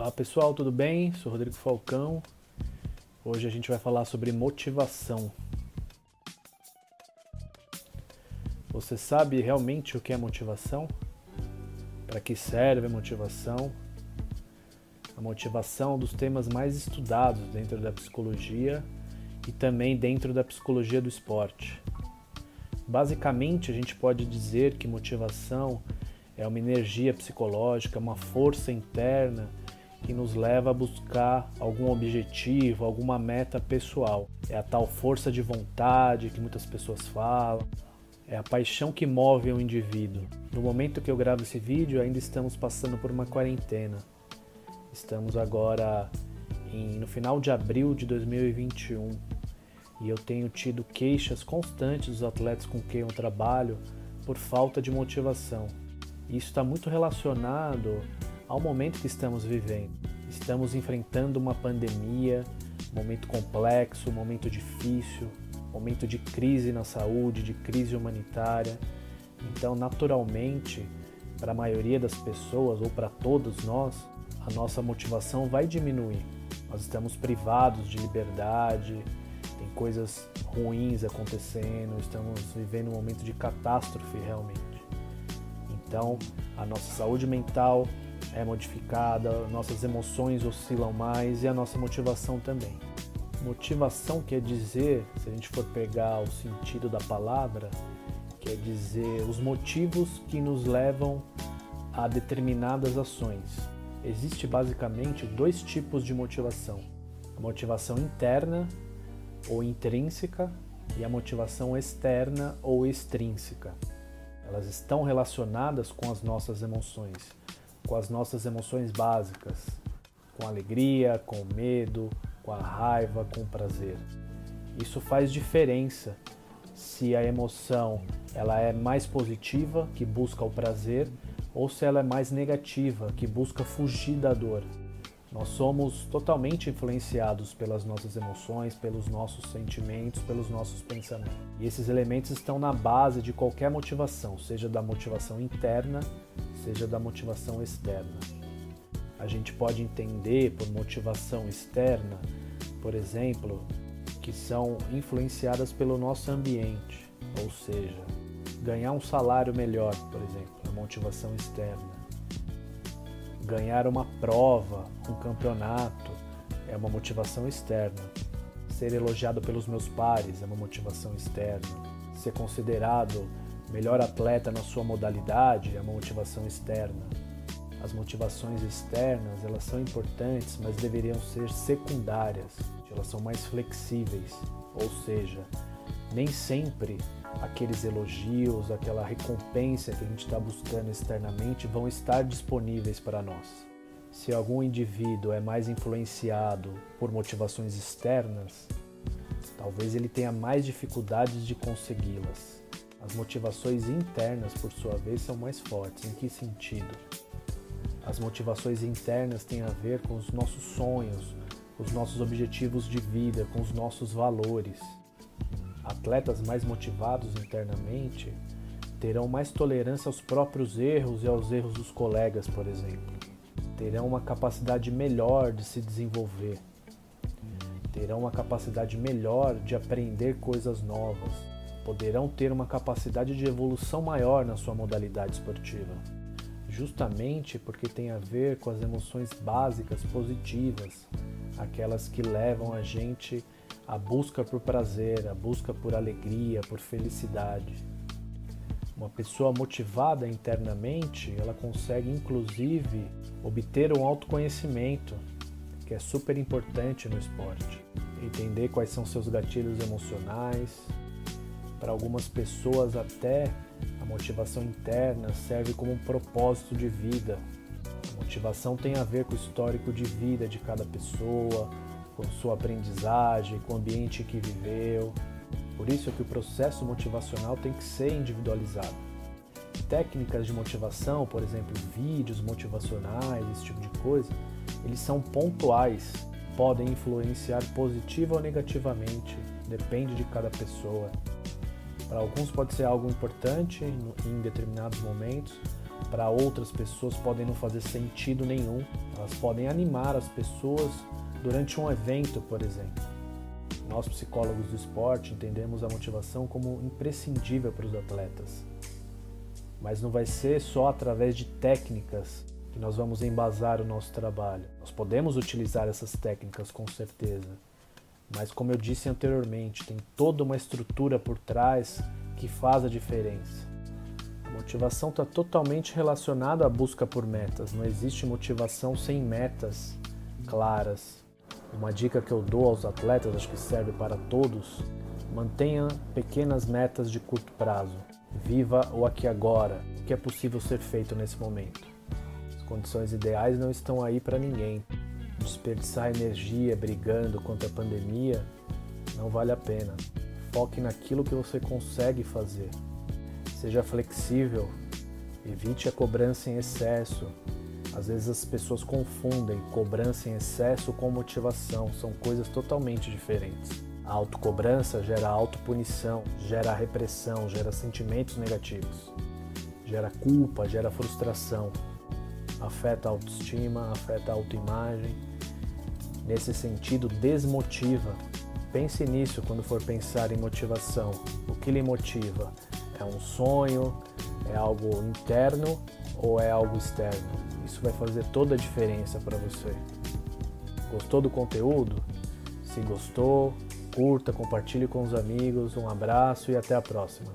Olá pessoal, tudo bem? Sou Rodrigo Falcão. Hoje a gente vai falar sobre motivação. Você sabe realmente o que é motivação? Para que serve a motivação? A motivação é um dos temas mais estudados dentro da psicologia e também dentro da psicologia do esporte. Basicamente, a gente pode dizer que motivação é uma energia psicológica, uma força interna que nos leva a buscar algum objetivo, alguma meta pessoal. É a tal força de vontade que muitas pessoas falam. É a paixão que move o indivíduo. No momento que eu gravo esse vídeo, ainda estamos passando por uma quarentena. Estamos agora em, no final de abril de 2021 e eu tenho tido queixas constantes dos atletas com quem eu trabalho por falta de motivação. Isso está muito relacionado ao momento que estamos vivendo. Estamos enfrentando uma pandemia, momento complexo, momento difícil, momento de crise na saúde, de crise humanitária. Então, naturalmente, para a maioria das pessoas ou para todos nós, a nossa motivação vai diminuir. Nós estamos privados de liberdade, tem coisas ruins acontecendo, estamos vivendo um momento de catástrofe realmente. Então, a nossa saúde mental é modificada, nossas emoções oscilam mais e a nossa motivação também. Motivação quer dizer, se a gente for pegar o sentido da palavra, quer dizer os motivos que nos levam a determinadas ações. Existe basicamente dois tipos de motivação: a motivação interna ou intrínseca e a motivação externa ou extrínseca. Elas estão relacionadas com as nossas emoções, com as nossas emoções básicas, com alegria, com medo, com a raiva, com o prazer. Isso faz diferença se a emoção ela é mais positiva, que busca o prazer, ou se ela é mais negativa, que busca fugir da dor. Nós somos totalmente influenciados pelas nossas emoções, pelos nossos sentimentos, pelos nossos pensamentos. E esses elementos estão na base de qualquer motivação, seja da motivação interna, seja da motivação externa. A gente pode entender por motivação externa, por exemplo, que são influenciadas pelo nosso ambiente, ou seja, ganhar um salário melhor, por exemplo, é motivação externa Ganhar uma prova, um campeonato, é uma motivação externa. Ser elogiado pelos meus pares é uma motivação externa. Ser considerado melhor atleta na sua modalidade é uma motivação externa. As motivações externas, elas são importantes, mas deveriam ser secundárias. Elas são mais flexíveis, ou seja, nem sempre aqueles elogios, aquela recompensa que a gente está buscando externamente vão estar disponíveis para nós. Se algum indivíduo é mais influenciado por motivações externas, talvez ele tenha mais dificuldades de consegui-las. As motivações internas, por sua vez, são mais fortes. Em que sentido? As motivações internas têm a ver com os nossos sonhos, os nossos objetivos de vida, com os nossos valores. Atletas mais motivados internamente terão mais tolerância aos próprios erros e aos erros dos colegas, por exemplo. Terão uma capacidade melhor de se desenvolver. Terão uma capacidade melhor de aprender coisas novas. Poderão ter uma capacidade de evolução maior na sua modalidade esportiva. Justamente porque tem a ver com as emoções básicas positivas, aquelas que levam a gente a busca por prazer, a busca por alegria, por felicidade. Uma pessoa motivada internamente, ela consegue inclusive obter um autoconhecimento, que é super importante no esporte. Entender quais são seus gatilhos emocionais. Para algumas pessoas até a motivação interna serve como um propósito de vida. A motivação tem a ver com o histórico de vida de cada pessoa, com sua aprendizagem, com o ambiente que viveu. Por isso é que o processo motivacional tem que ser individualizado. Técnicas de motivação, por exemplo, vídeos motivacionais, esse tipo de coisa, eles são pontuais, podem influenciar positiva ou negativamente, depende de cada pessoa. Para alguns pode ser algo importante em determinados momentos, para outras pessoas podem não fazer sentido nenhum. Elas podem animar as pessoas durante um evento, por exemplo. Nós, psicólogos do esporte, entendemos a motivação como imprescindível para os atletas. Mas não vai ser só através de técnicas que nós vamos embasar o nosso trabalho. Nós podemos utilizar essas técnicas com certeza, mas como eu disse anteriormente, tem toda uma estrutura por trás que faz a diferença. A motivação está totalmente relacionada à busca por metas. Não existe motivação sem metas claras. Uma dica que eu dou aos atletas, acho que serve para todos, mantenha pequenas metas de curto prazo. Viva o aqui agora, o que é possível ser feito nesse momento. As condições ideais não estão aí para ninguém. Desperdiçar energia brigando contra a pandemia não vale a pena. Foque naquilo que você consegue fazer. Seja flexível, evite a cobrança em excesso. Às vezes as pessoas confundem cobrança em excesso com motivação, são coisas totalmente diferentes. A autocobrança gera autopunição, gera repressão, gera sentimentos negativos, gera culpa, gera frustração, afeta a autoestima, afeta a autoimagem. Nesse sentido, desmotiva. Pense nisso quando for pensar em motivação. O que lhe motiva? É um sonho? É algo interno ou é algo externo? Isso vai fazer toda a diferença para você. Gostou do conteúdo? Se gostou, curta, compartilhe com os amigos. Um abraço e até a próxima.